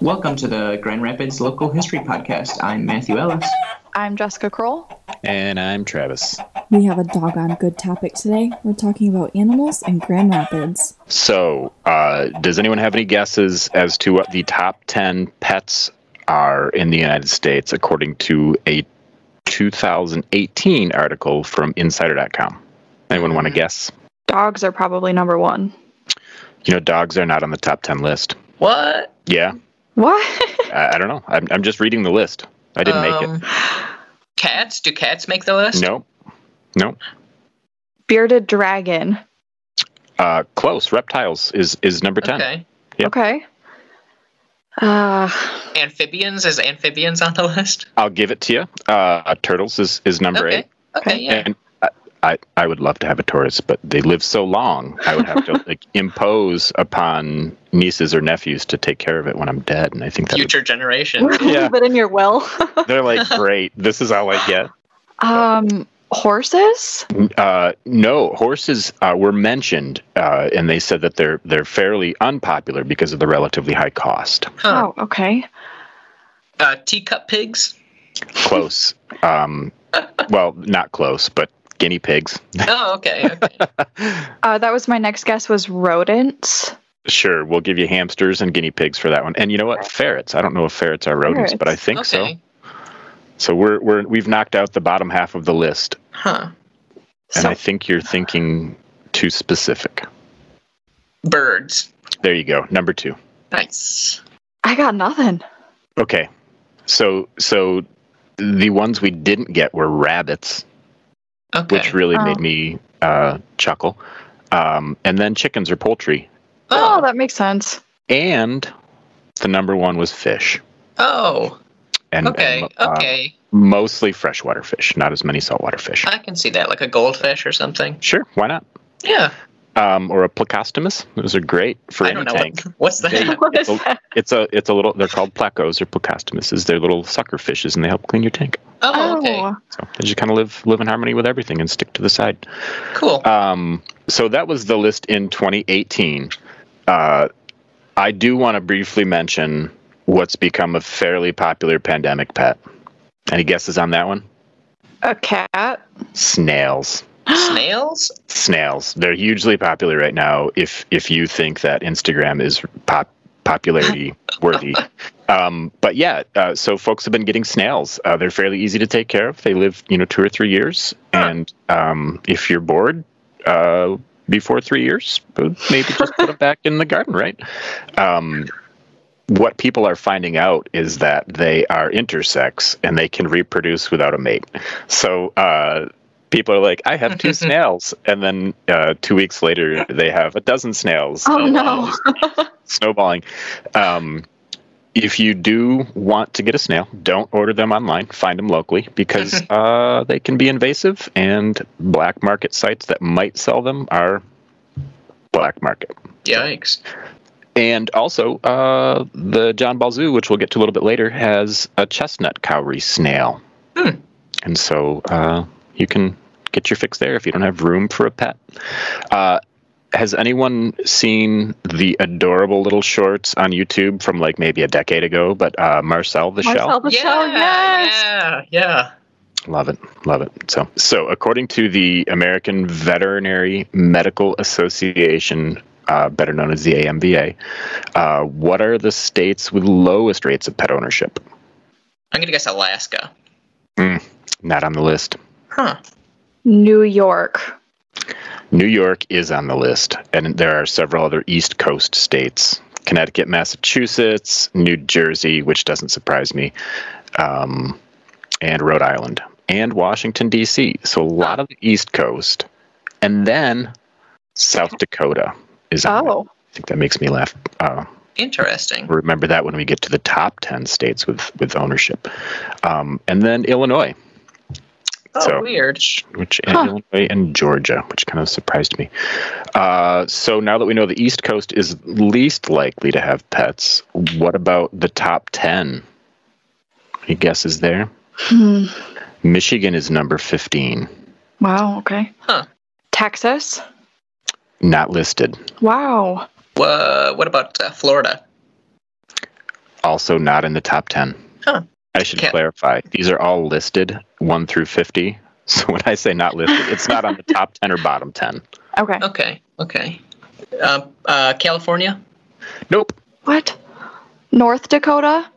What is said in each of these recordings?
Welcome to the Grand Rapids Local History Podcast. I'm Matthew Ellis. I'm Jessica Kroll. And I'm Travis. We have a doggone good topic today. We're talking about animals in Grand Rapids. So, uh, does anyone have any guesses as to what the top 10 pets are in the United States according to a 2018 article from Insider.com? Anyone want to guess? Dogs are probably number one. You know, dogs are not on the top 10 list. What? Yeah, What? I, I don't know. I'm, I'm just reading the list. I didn't make it. Cats? Do cats make the list? it. No. No. Bearded dragon. Uh, close. Reptiles is, is number 10. Okay. Yep. Okay. Uh, Amphibians? Is amphibians on the list? I'll give it to you. Uh, turtles is, is number okay. eight. Okay, yeah. And I, I, I would love to have a tortoise, but they live so long. I would have to like impose upon nieces or nephews to take care of it when I'm dead. And I think that would- Future generations. Yeah. leave it in your will. they're like, great, this is all I get. um, horses? Uh, no, horses uh, were mentioned, uh, and they said that they're they're fairly unpopular because of the relatively high cost. Huh. Oh, okay. Uh, teacup pigs? Close. Um, well, not close, but guinea pigs. Oh, okay. okay. Uh, that was my next guess was rodents. Sure, we'll give you hamsters and guinea pigs for that one. And you know what? Ferrets. I don't know if ferrets are rodents, but I think so. okay. So we're we're we've knocked out the bottom half of the list, Huh. and So- I think you're thinking too specific. Birds. There you go, number two. Nice. I got nothing. Okay, so so the ones we didn't get were rabbits, Okay. which really Oh. made me uh, chuckle, um, and then chickens or poultry, Oh, oh. that makes sense. and the number one was fish. Oh. And, Okay. and, uh, okay. mostly freshwater fish, not as many saltwater fish. I can see that, like a goldfish or something. Sure, why not? Yeah. Um, or a plecostomus. Those are great for I any don't know tank. what, what's They- that. What is it's, a, it's a it's a little. They're called plecos or plecostomuses. They're little sucker fishes, and they help clean your tank. Oh, okay. So they just kind of live live in harmony with everything and stick to the side. Cool. Um, so that was the list in 2018. Uh, I do want to briefly mention what's become a fairly popular pandemic pet. Any guesses on that one? A cat. Snails. Snails? Snails. They're hugely popular right now. If if you think that Instagram is pop popularity worthy. Um, but yeah, uh, so folks have been getting snails. Uh, they're fairly easy to take care of. They live, you know, two or three years. And um, if you're bored uh, before three years, maybe just put them back in the garden, right? Um, what people are finding out is that they are intersex and they can reproduce without a mate. So uh, people are like, I have two snails. And then uh, two weeks later, they have a dozen snails. Oh, no. snowballing. Um, if you do want to get a snail, don't order them online. Find them locally because uh, they can be invasive, and black market sites that might sell them are black market. Yikes. And also, uh, the John Ball Zoo, which we'll get to a little bit later, has a chestnut cowrie snail. Hmm. And so uh, you can get your fix there if you don't have room for a pet. Uh, has anyone seen the adorable little shorts on YouTube from like maybe a decade ago? But uh, Marcel the Marcel Shell? the yeah, Shell, yes. yeah, yeah. Love it, love it. So, so according to the American Veterinary Medical Association, uh, better known as the AMVA, uh, what are the states with lowest rates of pet ownership? I'm gonna guess Alaska. Not on the list. Huh. New York. New York is on the list, and there are several other East Coast states Connecticut, Massachusetts, New Jersey, which doesn't surprise me, um, and Rhode Island, and Washington, D.C. So a lot of the East Coast, and then South Dakota is on it. Oh. I think that makes me laugh. Uh, Interesting. remember that when we get to the top 10 states with, with ownership. Um, and then Illinois, Oh, So- weird. which Huh. Illinois and Georgia, which kind of surprised me. Uh, so now that we know the East Coast is least likely to have pets, what about the top ten? Any guesses there? Hmm. Michigan is number fifteen, Wow, okay. Huh. Texas? not listed. Wow. Wha what about uh, Florida? also not in the top 10. Huh. I should Can't- clarify. These are all listed 1 through 50. So when I say not listed, it's not on the top 10 or bottom 10. Okay. Okay. Okay. Uh, uh, California. Nope. What? North Dakota?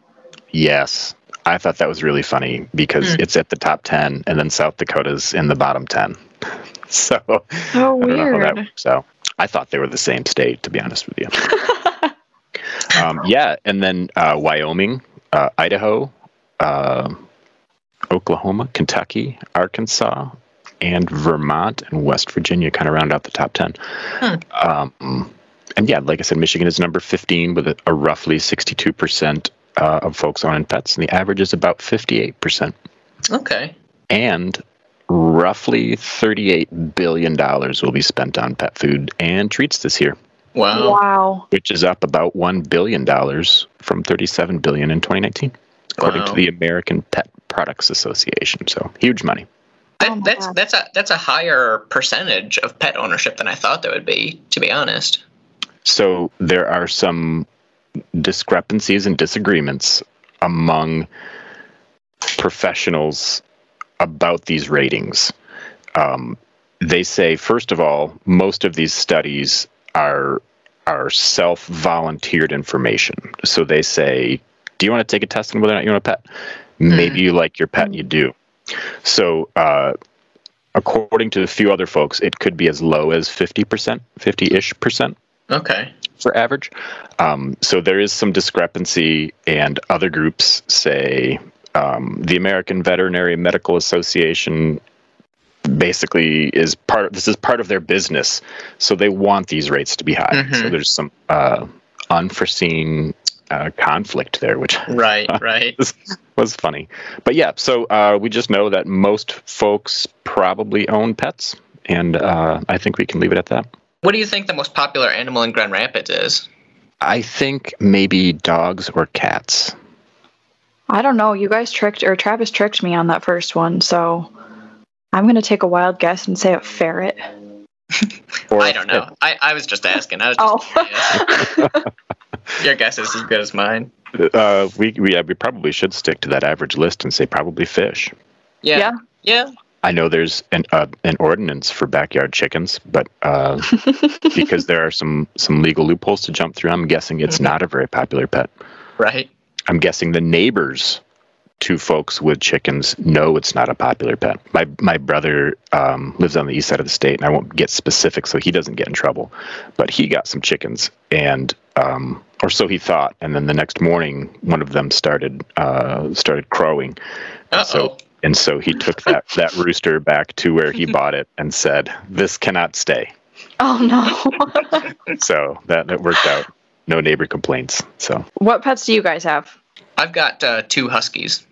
Yes. I thought that was really funny because Hmm. it's at the top 10 and then South Dakota's in the bottom 10. So So I don't know how that weird. works out. I thought they were the same state, to be honest with you. um, yeah, and then uh, Wyoming, uh, Idaho, uh, Oklahoma, Kentucky, Arkansas, and Vermont and West Virginia kind of round out the top 10. Um, and yeah, like I said, Michigan is number 15 with a, a roughly 62% uh, of folks owning pets, and the average is about 58%. Okay. And roughly $38 billion will be spent on pet food and treats this year Wow. Wow. which is up about one billion dollars from thirty-seven billion in 2019, according Wow. to the American Pet Products Association. So huge money. That, Oh that's that's a that's a higher percentage of pet ownership than I thought there would be. To be honest. So there are some discrepancies and disagreements among professionals about these ratings. Um, they say, first of all, most of these studies are are self volunteered information. So they say, do you want to take a test on whether or not you want a pet? Maybe you like your pet and you do. So, uh, according to a few other folks, it could be as low as 50%, 50 ish percent Okay. for average. Um, so there is some discrepancy, and other groups say um, the American Veterinary Medical Association basically is part. of This is part of their business, so they want these rates to be high. Mhm. So there's some uh, unforeseen uh, conflict there, which Right. Right. was, was funny. But yeah, so uh, we just know that most folks probably own pets, and uh, I think we can leave it at that. What do you think the most popular animal in Grand Rapids is? I think maybe dogs or cats. I don't know. You guys tricked, or Travis tricked me on that first one, so I'm going to take a wild guess and say a ferret. I don't know. I, I was just asking. I was just Oh. Curious. Your guess is as good as mine. Uh, we we, yeah, we probably should stick to that average list and say probably fish. Yeah. Yeah. Yeah. I know there's an uh, an ordinance for backyard chickens, but uh, because there are some some legal loopholes to jump through, I'm guessing it's Mhm. not a very popular pet. Right. I'm guessing the neighbors to folks with chickens know it's not a popular pet. My my brother um, lives on the east side of the state, and I won't get specific so he doesn't get in trouble. But he got some chickens, and um, or so he thought. And then the next morning, one of them started uh, started crowing. Uh So oh. and so he took that that rooster back to where he bought it and said, "This cannot stay." oh no. So that that worked out. No neighbor complaints. So what pets do you guys have? I've got uh, two huskies.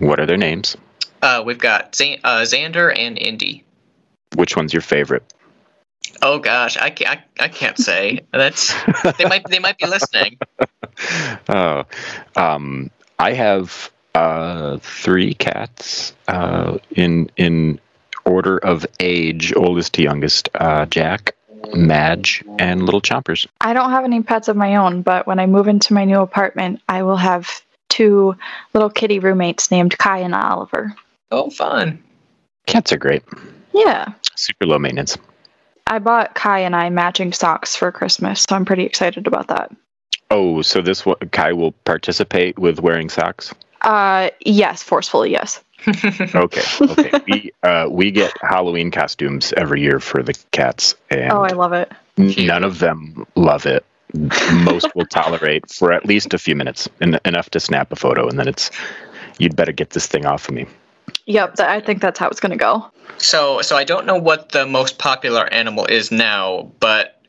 what are their names? Uh, we've got Z- uh, Xander and Indy. Which one's your favorite? Oh gosh, I can't. I, I can't say. That's they might they might be listening. Oh, um, I have uh, three cats uh, in in order of age, oldest to youngest. Uh, Jack, Madge, and Little Chompers. I don't have any pets of my own, but when I move into my new apartment, I will have two little kitty roommates named Kai and Oliver. Oh, fun. Cats are great. Yeah. Super low maintenance. I bought Kai and I matching socks for Christmas, so I'm pretty excited about that. Oh, so this one, Kai will participate with wearing socks. Uh, yes, forcefully, yes. Okay, okay. we uh, we get Halloween costumes every year for the cats, and Oh, I love it. None of them love it. Most will tolerate for at least a few minutes, en- enough to snap a photo, and then it's you'd better get this thing off of me. Yep, I think that's how it's going to go. So, so I don't know what the most popular animal is now, but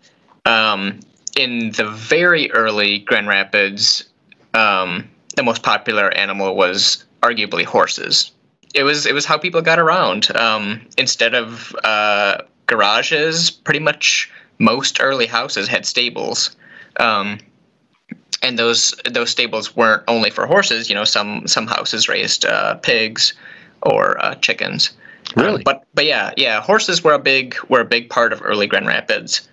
um, in the very early Grand Rapids, um, the most popular animal was arguably horses. It was it was how people got around. Um, instead of uh, garages, pretty much most early houses had stables. Um, and those those stables weren't only for horses. You know, some some houses raised uh, pigs or uh, chickens. Um, Really? but but yeah, yeah, horses were a big were a big part of early Grand Rapids.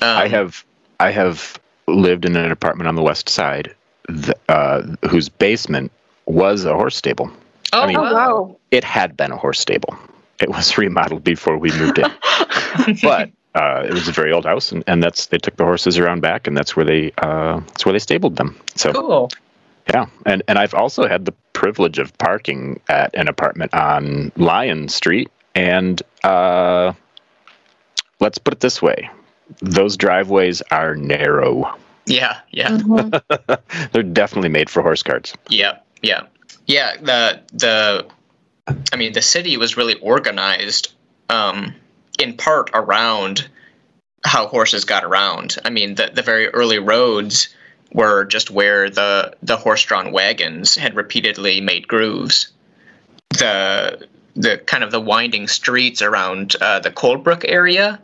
Um, I have I have lived in an apartment on the west side, th- uh, whose basement was a horse stable. Oh, mean- Oh wow. It had been a horse stable. It was remodeled before we moved in, but uh, it was a very old house, and, and that's they took the horses around back, and that's where they uh, that's where they stabled them. So Cool. Yeah, and and I've also had the privilege of parking at an apartment on Lyon Street, and uh, let's put it this way: those driveways are narrow. Yeah, yeah. Mhm. They're definitely made for horse carts. Yeah, yeah, yeah. The the, I mean, the city was really organized, um, in part around how horses got around. I mean, the the very early roads were just where the the horse-drawn wagons had repeatedly made grooves. The the kind of the winding streets around uh, the Coldbrook area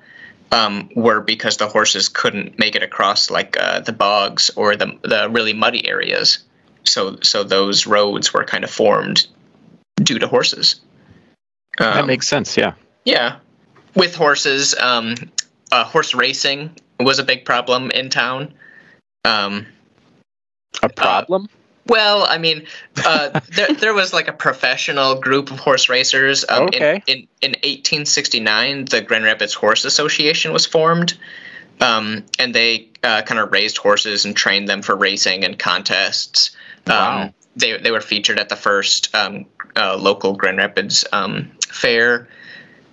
um, were because the horses couldn't make it across like uh, the bogs or the the really muddy areas. So so those roads were kind of formed due to horses. that Um, makes sense. Yeah. yeah, with horses, um, uh, horse racing was a big problem in town. Um, A problem? well, I mean, uh, there, there was like a professional group of horse racers. Um, Okay. In, in, in 1869, the Grand Rapids Horse Association was formed, um, and they uh, kind of raised horses and trained them for racing and contests. Um, Wow. They, they were featured at the first um, uh, local Grand Rapids um, fair.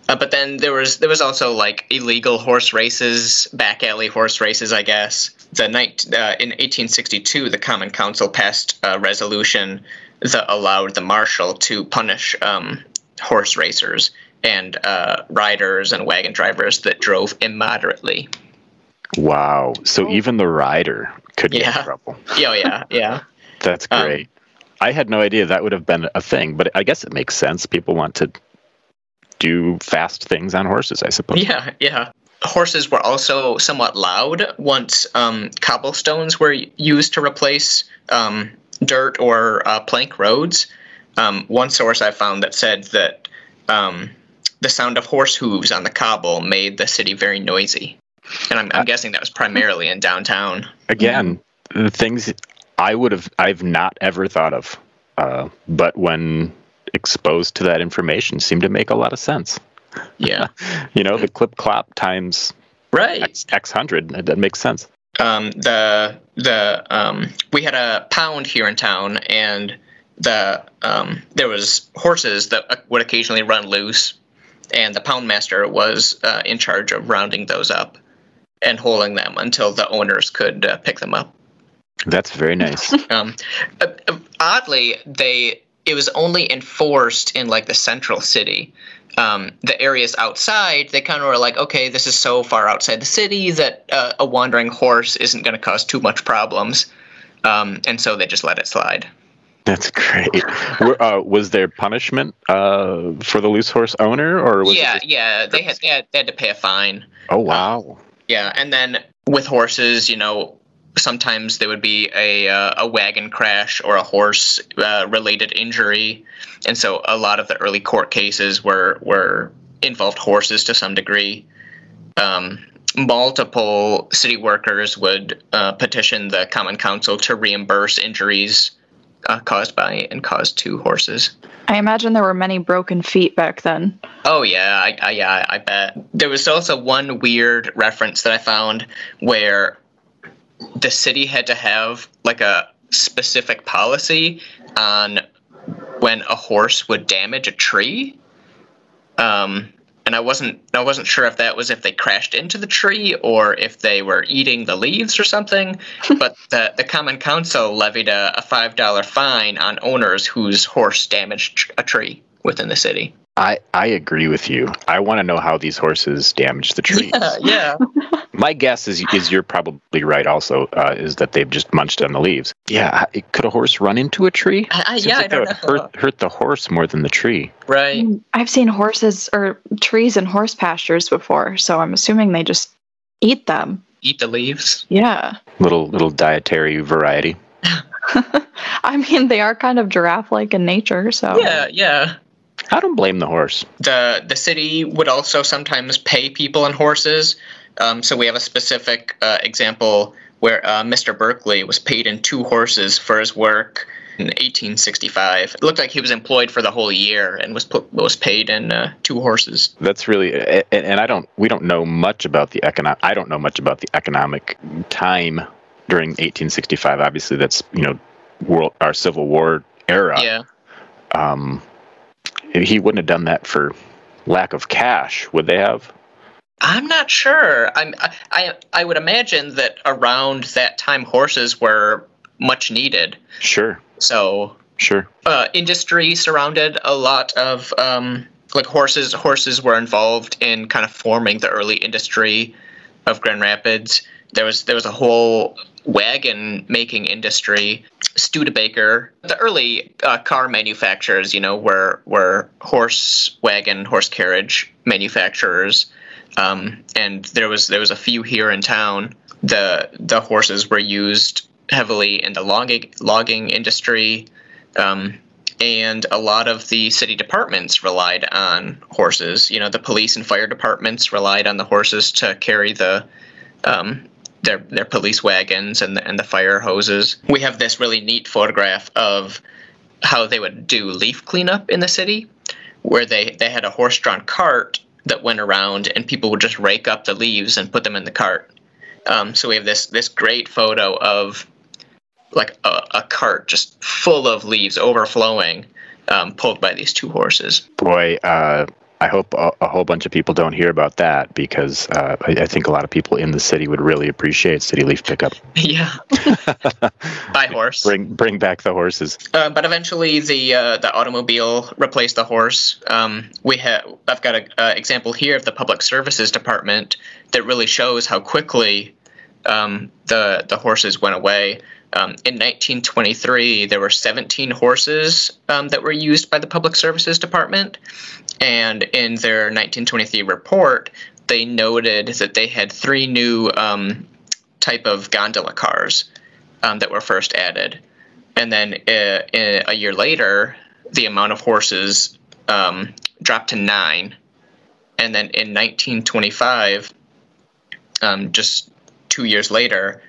Uh, but then there was there was also like illegal horse races, back alley horse races, I guess. The night uh, in 1862, the Common Council passed a resolution that allowed the marshal to punish um, horse racers and uh, riders and wagon drivers that drove immoderately. Wow. So Oh. even the rider could get Yeah. in trouble. Yeah, oh, yeah, yeah. That's Um, great. I had no idea that would have been a thing, but I guess it makes sense. People want to do fast things on horses, I suppose. Yeah, yeah. Horses were also somewhat loud once um, cobblestones were used to replace um, dirt or uh, plank roads. Um, one source I found that said that um, the sound of horse hooves on the cobble made the city very noisy. And I'm, I'm guessing that was primarily in downtown. Again, the things I would have, I've not ever thought of, uh, but when exposed to that information, seemed to make a lot of sense. Yeah. You know, the clip clop times right. X, X hundred, that, makes sense. um, the the um, we had a pound here in town, and the um, there was horses that uh, would occasionally run loose, and the pound master was uh, in charge of rounding those up and holding them until the owners could uh, pick them up. That's very nice. Um, uh, uh, oddly, they it was only enforced in like the central city. Um, the areas outside, they kind of were like, okay, this is so far outside the city that uh, a wandering horse isn't going to cause too much problems, um, and so they just let it slide. That's great. Were, uh, was there punishment uh, for the loose horse owner, or was yeah, just, yeah, they had, they had they had to pay a fine. oh wow, Yeah, and then with horses, you know, sometimes there would be a uh, a wagon crash or a horse uh, related injury, and so a lot of the early court cases were were involved horses to some degree. Um, multiple city workers would uh, petition the Common Council to reimburse injuries uh, caused by and caused to horses. I imagine there were many broken feet back then. Oh yeah, I, I yeah, I bet. There was also one weird reference that I found where the city had to have like a specific policy on when a horse would damage a tree. Um, and I wasn't I wasn't sure if that was if they crashed into the tree or if they were eating the leaves or something. but the the common council levied a, a five dollar fine on owners whose horse damaged a tree within the city. I I agree with you. I want to know how these horses damaged the trees. Yeah, yeah. My guess is is you're probably right. Also, uh, is that they've just munched on the leaves. Yeah, I- could a horse run into a tree? I, I, Seems yeah, I like that don't would know. hurt hurt the horse more than the tree. Right. I've seen horses or trees in horse pastures before, so I'm assuming they just eat them. Eat the leaves. Yeah. Little little dietary variety. I mean, they are kind of giraffe like in nature, so. Yeah, yeah. I don't blame the horse. The the city would also sometimes pay people and horses. Um, so we have a specific uh, example where uh, Mr. Berkeley was paid in two horses for his work in 1865. It looked like he was employed for the whole year and was put, was paid in uh, two horses. That's really, and, and I don't, we don't know much about the economic. I don't know much about the economic time during 1865. Obviously, that's you know, world our Civil War era. Yeah. Um, he wouldn't have done that for lack of cash, would they have? I'm not sure. I'm, I, I I would imagine that around that time horses were much needed. Sure, So sure. uh, industry surrounded a lot of um, like horses. Horses were involved in kind of forming the early industry of Grand Rapids. There was there was a whole wagon making industry. Studebaker, the early uh, car manufacturers, you know, were were horse wagon, horse carriage manufacturers, um, and there was there was a few here in town. The the horses were used heavily in the logging logging industry, um, and a lot of the city departments relied on horses. You know, the police and fire departments relied on the horses to carry the um, their their police wagons and the, and the fire hoses. We have this really neat photograph of how they would do leaf cleanup in the city, where they they had a horse-drawn cart that went around and people would just rake up the leaves and put them in the cart. Um, so we have this this great photo of like a, a cart just full of leaves overflowing, um, pulled by these two horses. Boy, uh, I hope a, a whole bunch of people don't hear about that because uh, I, I think a lot of people in the city would really appreciate city leaf pickup. yeah, by horse. Bring bring back the horses. Uh, but eventually, the uh, the automobile replaced the horse. Um, we have I've got an example here of the public services department that really shows how quickly um, the the horses went away. Um, in 1923, there were 17 horses um, that were used by the public services department, and in their 1923 report, they noted that they had three new um, type of gondola cars um, that were first added. And then uh, a year later, the amount of horses um, dropped to nine, and then in 1925, um, just two years later,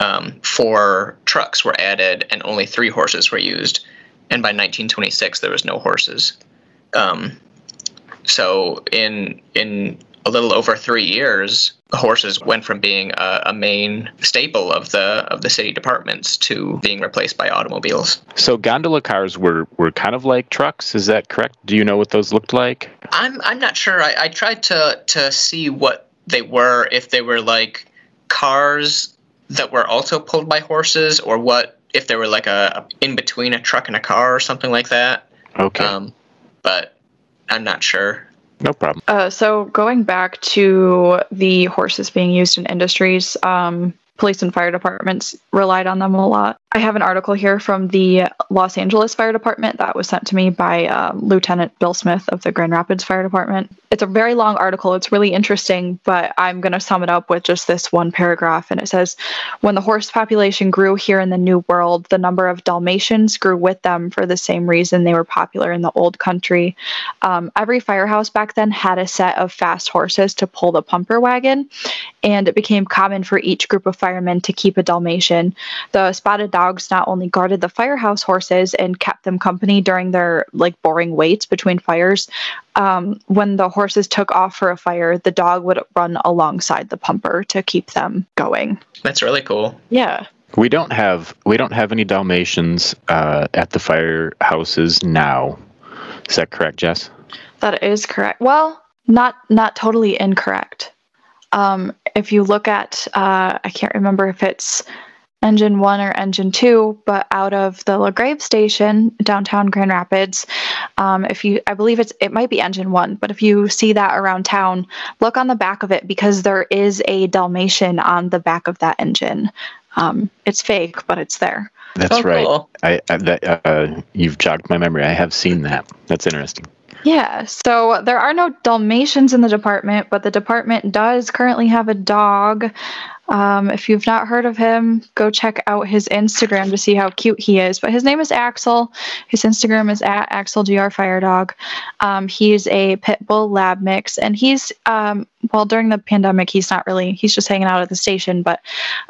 um, four trucks were added and only three horses were used, and by 1926 there was no horses. Um, so in in a little over three years, horses went from being a, a main staple of the of the city departments to being replaced by automobiles. So gondola cars were were kind of like trucks. Is that correct? Do you know what those looked like? I'm I'm not sure. I, I tried to to see what they were, if they were like cars that were also pulled by horses, or what if they were like a, a in between a truck and a car or something like that. Okay, Um, but I'm not sure. no problem. Uh, so going back to the horses being used in industries, um, police and fire departments relied on them a lot. I have an article here from the Los Angeles Fire Department that was sent to me by um, Lieutenant Bill Smith of the Grand Rapids Fire Department. It's a very long article. It's really interesting, but I'm going to sum it up with just this one paragraph. And it says When the horse population grew here in the New World, the number of Dalmatians grew with them for the same reason they were popular in the Old Country. Um, every firehouse back then had a set of fast horses to pull the pumper wagon, and it became common for each group of firemen to keep a Dalmatian. The spotted dogs not only guarded the firehouse horses and kept them company during their like boring waits between fires. Um, when the horses took off for a fire, the dog would run alongside the pumper to keep them going. That's really cool. Yeah. We don't have we don't have any Dalmatians uh, at the firehouses now. Is that correct, Jess? That is correct. Well, not not totally incorrect. Um, if you look at, uh, I can't remember if it's engine one or engine two, but out of the LaGrave station downtown Grand Rapids, um, if you, I believe it's, it might be engine one, but if you see that around town, look on the back of it because there is a Dalmatian on the back of that engine. Um, it's fake, but it's there. That's Oh, right. cool. I, I that, uh, you've jogged my memory. I have seen that. That's interesting. Yeah, so there are no Dalmatians in the department, but the department does currently have a dog. Um, if you've not heard of him, go check out his Instagram to see how cute he is. But his name is Axel. His Instagram is at AxelGrFiredog. Um, he's a pit bull lab mix, and he's um, well during the pandemic, he's not really. He's just hanging out at the station, but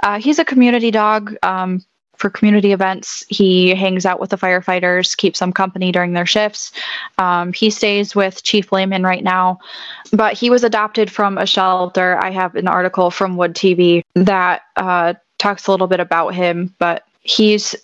uh, he's a community dog. Um, for community events. He hangs out with the firefighters, keeps them company during their shifts. Um, he stays with Chief Lehman right now, but he was adopted from a shelter. I have an article from Wood TV that uh, talks a little bit about him, but he's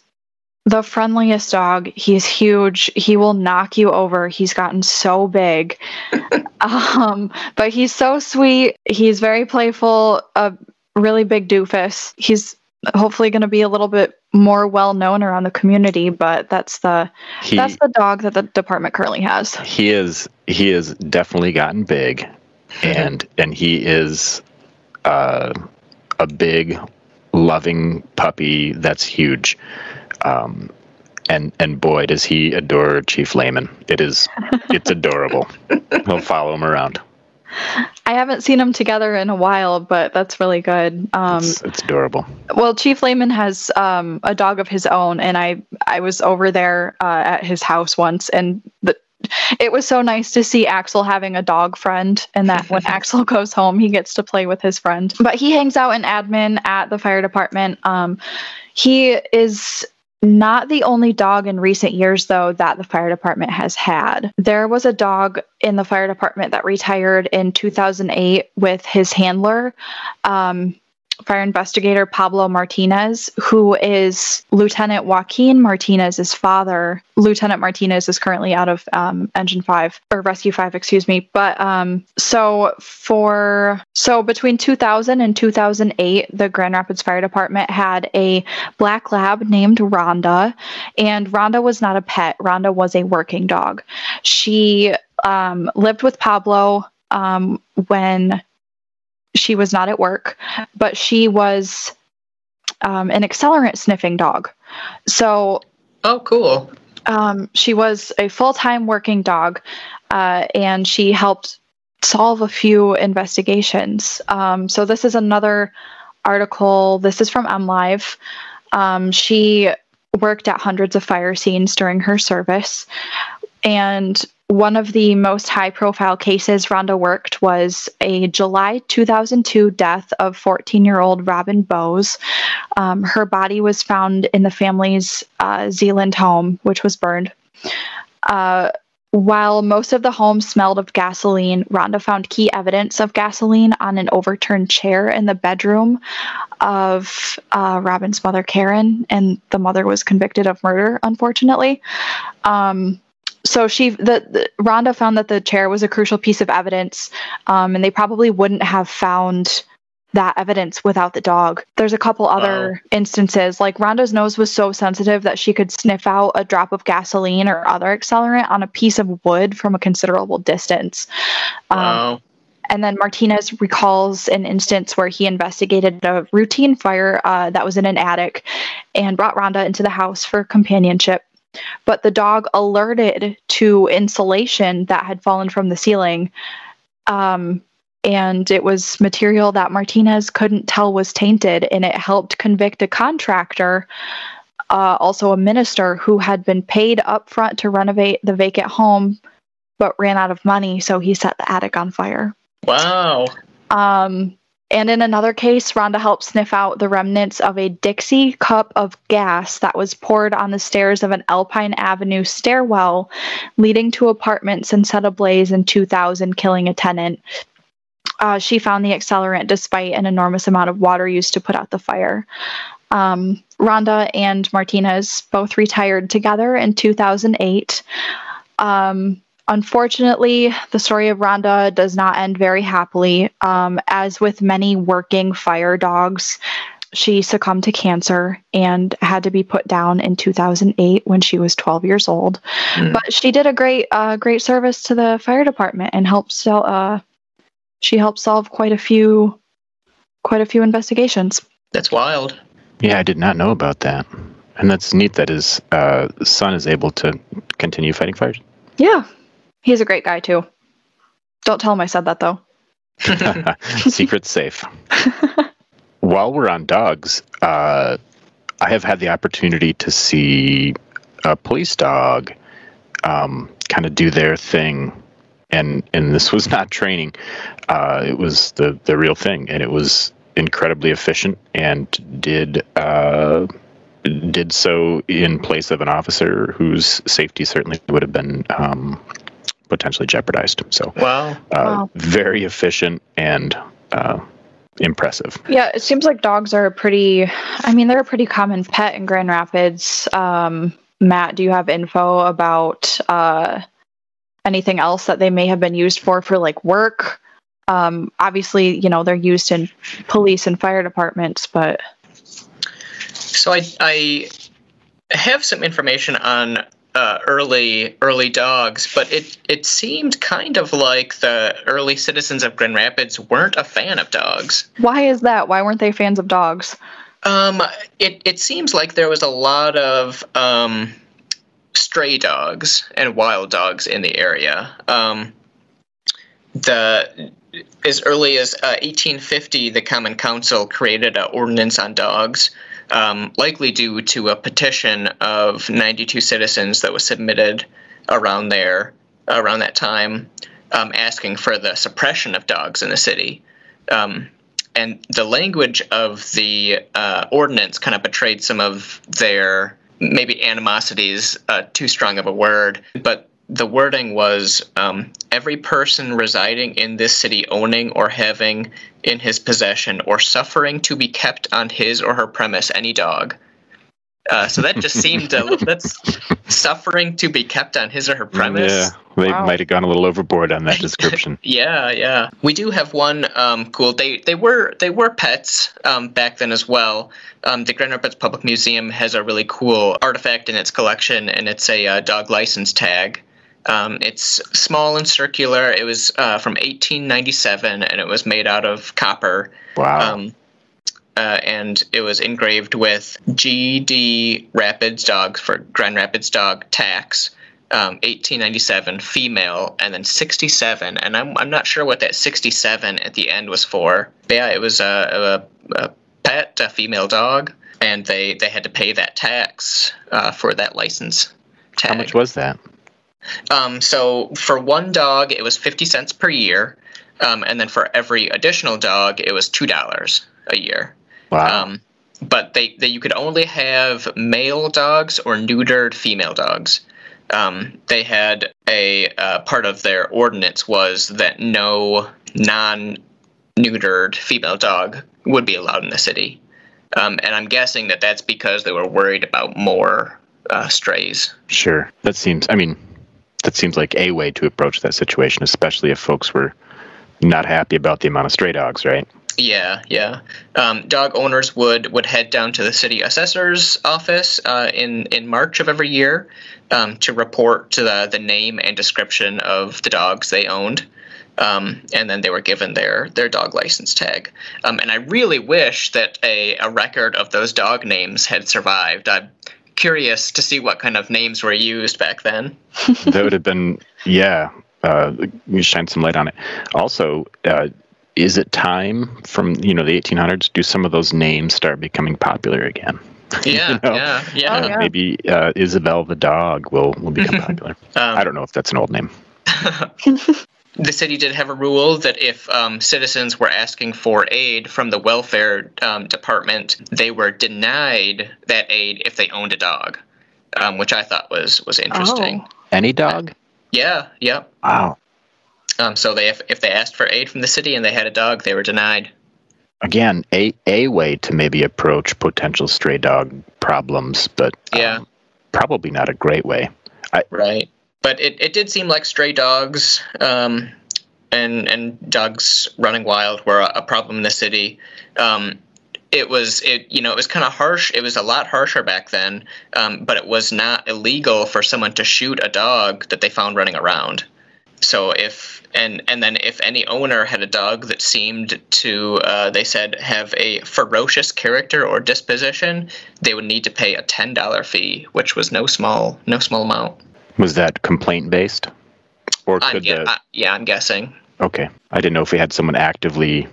the friendliest dog. He's huge. He will knock you over. He's gotten so big. um, but he's so sweet. He's very playful, a really big doofus. He's hopefully going to be a little bit more well known around the community but that's the He that's the dog that the department currently has he is he has definitely gotten big, and and he is uh, a big, loving puppy that's huge. Um, and and boy does he adore Chief Lehman. It is it's adorable. He'll follow him around. I haven't seen them together in a while but that's really good um, It's, it's adorable. well chief Lehman has um, a dog of his own and i i was over there uh, at his house once and the it was so nice to see Axel having a dog friend, and that when Axel goes home, he gets to play with his friend. But he hangs out in admin at the fire department. Um, he is not the only dog in recent years, though, that the fire department has had. There was a dog in the fire department that retired in 2008 with his handler. Um, Fire investigator Pablo Martinez, who is Lieutenant Joaquin Martinez's father. Lieutenant Martinez is currently out of um, Engine 5 or Rescue 5, excuse me. But um, so for so between 2000 and 2008, the Grand Rapids Fire Department had a black lab named Rhonda, and Rhonda was not a pet. Rhonda was a working dog. She um, lived with Pablo um, when she was not at work, but she was um, an accelerant sniffing dog. So Oh, cool. um, she was a full time working dog, uh, and she helped solve a few investigations. Um, so this is another article. This is from MLive. Um, she worked at hundreds of fire scenes during her service, and one of the most high profile cases Rhonda worked was a July 2002 death of 14 year old Robin Bowes. Um, her body was found in the family's uh, Zeeland home, which was burned. Uh, while most of the home smelled of gasoline, Rhonda found key evidence of gasoline on an overturned chair in the bedroom of uh, Robin's mother, Karen, and the mother was convicted of murder, unfortunately. Um, so she, the, the Rhonda found that the chair was a crucial piece of evidence, um, and they probably wouldn't have found that evidence without the dog. There's a couple other instances, like Rhonda's nose was so sensitive that she could sniff out a drop of gasoline or other accelerant on a piece of wood from a considerable distance. Um, Wow. and then Martinez recalls an instance where he investigated a routine fire uh, that was in an attic and brought Rhonda into the house for companionship. But the dog alerted to insulation that had fallen from the ceiling. Um, and it was material that Martinez couldn't tell was tainted, and it helped convict a contractor, uh, also a minister, who had been paid upfront to renovate the vacant home but ran out of money, so he set the attic on fire. Wow. Um, and in another case, Rhonda helped sniff out the remnants of a Dixie cup of gas that was poured on the stairs of an Alpine Avenue stairwell leading to apartments and set ablaze in 2000, killing a tenant. Uh, she found the accelerant despite an enormous amount of water used to put out the fire. Um, Rhonda and Martinez both retired together in 2008. Um, Unfortunately, the story of Rhonda does not end very happily. Um, as with many working fire dogs, she succumbed to cancer and had to be put down in 2008 when she was 12 years old. Hmm. But she did a great, uh, great service to the fire department and helped sell. Uh, she helped solve quite a few, quite a few investigations. That's wild. Yeah, I did not know about that, and that's neat that his uh, son is able to continue fighting fires. Yeah, he's a great guy too. Don't tell him I said that though. Secret safe. while we're on dogs, uh, I have had the opportunity to see a police dog um, kind of do their thing, and and this was not training; uh, it was the the real thing, and it was incredibly efficient and did. Uh, did so in place of an officer whose safety certainly would have been um, potentially jeopardized. So, Wow. uh, Wow. very efficient and uh, impressive. Yeah, it seems like dogs are a pretty, I mean, they're a pretty common pet in Grand Rapids. Um, Matt, do you have info about uh, anything else that they may have been used for, for like work? Um, obviously, you know, they're used in police and fire departments, but So I I have some information on uh, early early dogs, but it it seemed kind of like the early citizens of Grand Rapids weren't a fan of dogs. why is that? Why weren't they fans of dogs? Um, it it seems like there was a lot of um, stray dogs and wild dogs in the area. Um, the as early as uh, 1850, the Common Council created an ordinance on dogs, um, likely due to a petition of 92 citizens that was submitted around there around that time, um, asking for the suppression of dogs in the city. Um, and the language of the uh, ordinance kind of betrayed some of their maybe animosities, uh, too strong of a word, but the wording was um, every person residing in this city owning or having in his possession or suffering to be kept on his or her premise any dog. Uh, so that just seemed a, that's suffering to be kept on his or her premise. Yeah, they Wow. might have gone a little overboard on that description. Yeah, yeah. We do have one um, cool. They they were they were pets um, back then as well. Um, the Grand Rapids Public Museum has a really cool artifact in its collection, and it's a uh, dog license tag. Um, it's small and circular. It was uh, from 1897, and it was made out of copper. wow. Um, uh, and it was engraved with GD Rapids Dog for Grand Rapids Dog Tax, um, 1897 female, and then 67. And I'm, I'm not sure what that 67 at the end was for. But yeah, it was a, a, a pet, a female dog, and they, they had to pay that tax uh, for that license tag. How much was that? Um, so for one dog, it was 50 cents per year. Um, and then for every additional dog, it was $2 a year. Wow. Um, but they, they you could only have male dogs or neutered female dogs. Um, they had a uh, part of their ordinance was that no non-neutered female dog would be allowed in the city, um, and I'm guessing that that's because they were worried about more uh, strays. sure. That seems. I mean, that seems like a way to approach that situation, especially if folks were not happy about the amount of stray dogs, right? Yeah, yeah. Um, dog owners would would head down to the city assessor's office uh, in in March of every year um, to report to the the name and description of the dogs they owned. Um, and then they were given their their dog license tag. Um, and I really wish that a, a record of those dog names had survived. I'm curious to see what kind of names were used back then. that would have been yeah uh, you shine some light on it also uh, is it time from you know the 1800s do some of those names start becoming popular again Yeah, know? yeah, yeah. Oh, yeah. maybe uh, isabel the dog will will become popular Um, i don't know if that's an old name the city did have a rule that if um, citizens were asking for aid from the welfare um, department, they were denied that aid if they owned a dog, um, which I thought was was interesting. Oh. any dog Yeah, yeah. wow Um, so they if, if they asked for aid from the city and they had a dog, they were denied. again a a way to maybe approach potential stray dog problems but um, Yeah. probably not a great way Right. But it, it did seem like stray dogs um, and and dogs running wild were a, problem in the city. Um, it was it you know it was kind of harsh. It was a lot harsher back then, um, but it was not illegal for someone to shoot a dog that they found running around. So if and and then if any owner had a dog that seemed to uh, they said have a ferocious character or disposition, they would need to pay a ten dollar fee, which was no small no small amount. Was that complaint based or I'm, could yeah, the I, yeah, I'm guessing. Okay. I didn't know if we had someone actively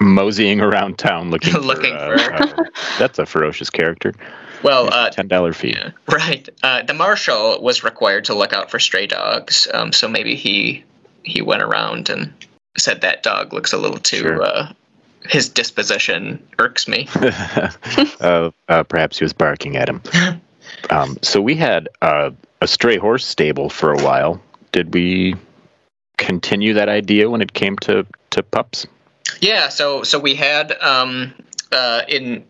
moseying around town looking for, Looking uh, for- uh, that's a ferocious character. Well, uh, Ten dollar fee. yeah, right. Uh, the marshal was required to look out for stray dogs, um, so maybe he he went around and said that dog looks a little too. Sure. Uh, his disposition irks me. uh, uh, perhaps he was barking at him. Um, so we had uh, a stray horse stable for a while. Did we continue that idea when it came to, to pups? Yeah, so so we had um, uh, in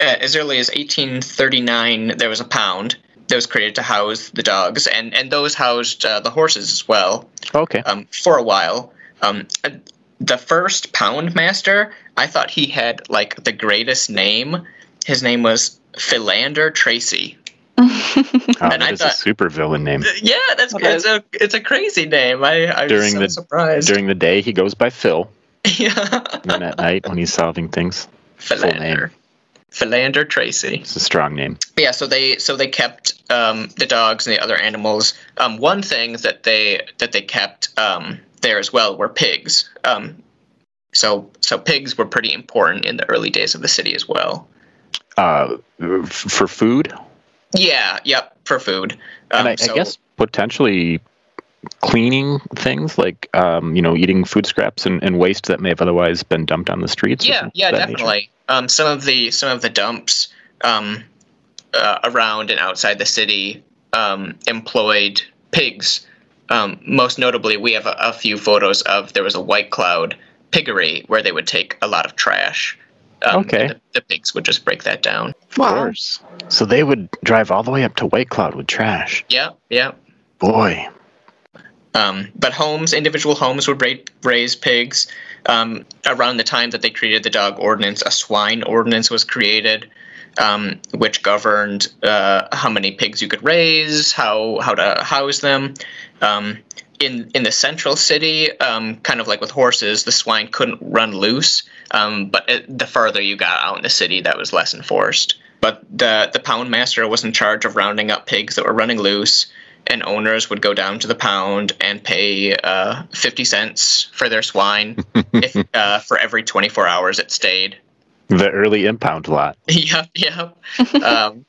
uh, as early as 1839 there was a pound that was created to house the dogs, and and those housed uh, the horses as well Okay. um, for a while. Um, the first pound master, I thought he had like the greatest name. His name was Philander Tracy. Oh, and that I is a super villain name. Yeah, that's That it's a it's a crazy name. I I was During so the- surprised. During the day, he goes by Phil. yeah, And then at night, when he's solving things, Philander. Philander Tracy. it's a strong name. yeah so they so they kept um, the dogs and the other animals um, one thing that they that they kept um, there as well were pigs um, so so pigs were pretty important in the early days of the city as well Uh, f- for food, yeah yep for food um, and I, so, I guess potentially cleaning things like um, you know eating food scraps and, and waste that may have otherwise been dumped on the streets. yeah yeah of that nature? definitely um, some of the some of the dumps um, uh, around and outside the city um, employed pigs um, most notably we have a, a few photos of there was a white cloud piggery where they would take a lot of trash um, Okay. the, the pigs would just break that down Of course. So they would drive all the way up to White Cloud with trash. yeah yeah Boy, Um, but homes, individual homes, would ra- raise pigs. Um, around the time that they created the dog ordinance, a swine ordinance was created, um, which governed uh, how many pigs you could raise, how how to house them. Um, in in the central city, um, kind of like with horses, the swine couldn't run loose. Um, but it, the further you got out in the city, that was less enforced. But the the pound master was in charge of rounding up pigs that were running loose and owners would go down to the pound and pay uh, 50 cents for their swine if, uh, for every 24 hours it stayed. the early impound lot. yep, yep. um,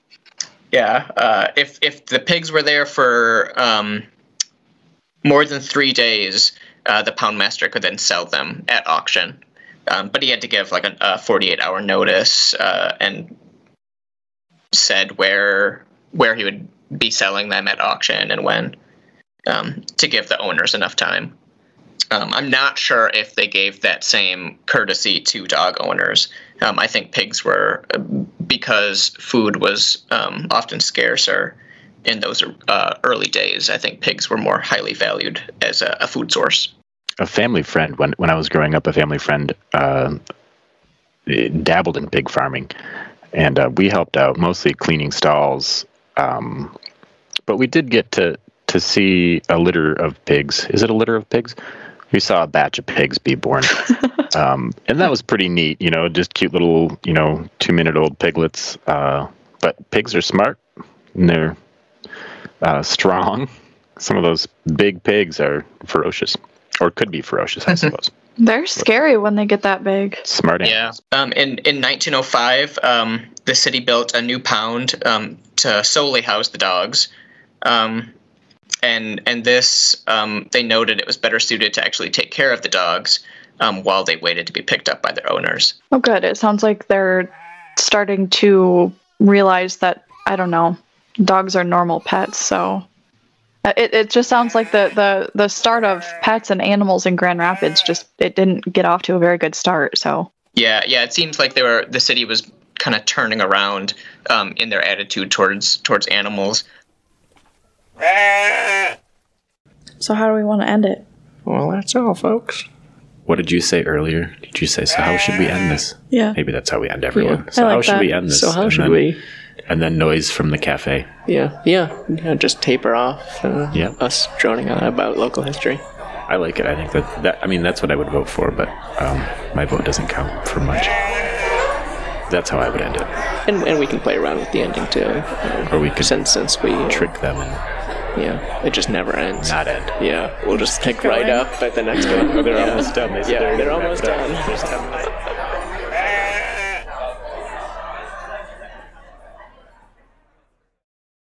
yeah, uh, if, if the pigs were there for um, more than three days, uh, the pound master could then sell them at auction. Um, but he had to give like a, a 48 hour notice uh, and said where where he would be selling them at auction and when um, to give the owners enough time. Um, I'm not sure if they gave that same courtesy to dog owners. Um, I think pigs were uh, because food was um, often scarcer in those uh, early days. I think pigs were more highly valued as a, a food source. A family friend, when, when I was growing up, a family friend uh, dabbled in pig farming. And uh, we helped out mostly cleaning stalls. Um, but we did get to, to see a litter of pigs. Is it a litter of pigs? We saw a batch of pigs be born. um, and that was pretty neat, you know, just cute little, you know, two minute old piglets. Uh, but pigs are smart and they're uh, strong. Some of those big pigs are ferocious, or could be ferocious, I suppose. They're scary when they get that big. Smart Yeah. Um, in in 1905, um, the city built a new pound um, to solely house the dogs, um, and and this um, they noted it was better suited to actually take care of the dogs um, while they waited to be picked up by their owners. Oh, good. It sounds like they're starting to realize that, I don't know, dogs are normal pets. So uh, it, it just sounds like the, the, the start of pets and animals in Grand Rapids just, it didn't get off to a very good start. So Yeah, yeah. It seems like they were the city was kind of turning around um, in their attitude towards towards animals. So how do we want to end it? Well, that's all, folks. What did you say earlier? Did you say, so how should we end this? Yeah. Maybe that's how we end everyone. Yeah, so I like how should we end this? So how And should then- we? And then noise from the cafe. Yeah, yeah, yeah. Just taper off. Uh, Yeah. Us droning on about local history. I like it. I think that, that I mean, that's what I would vote for, but um, my vote doesn't count for much. That's how I would end it. And, and we can play around with the ending too. Uh, Or we could since since we uh, trick them and Yeah, it just never ends. not end. Yeah, we'll just pick right up at the next one. They're Yeah. almost done. They said Yeah, they're they're gonna wrap almost it done. There's 10 minutes.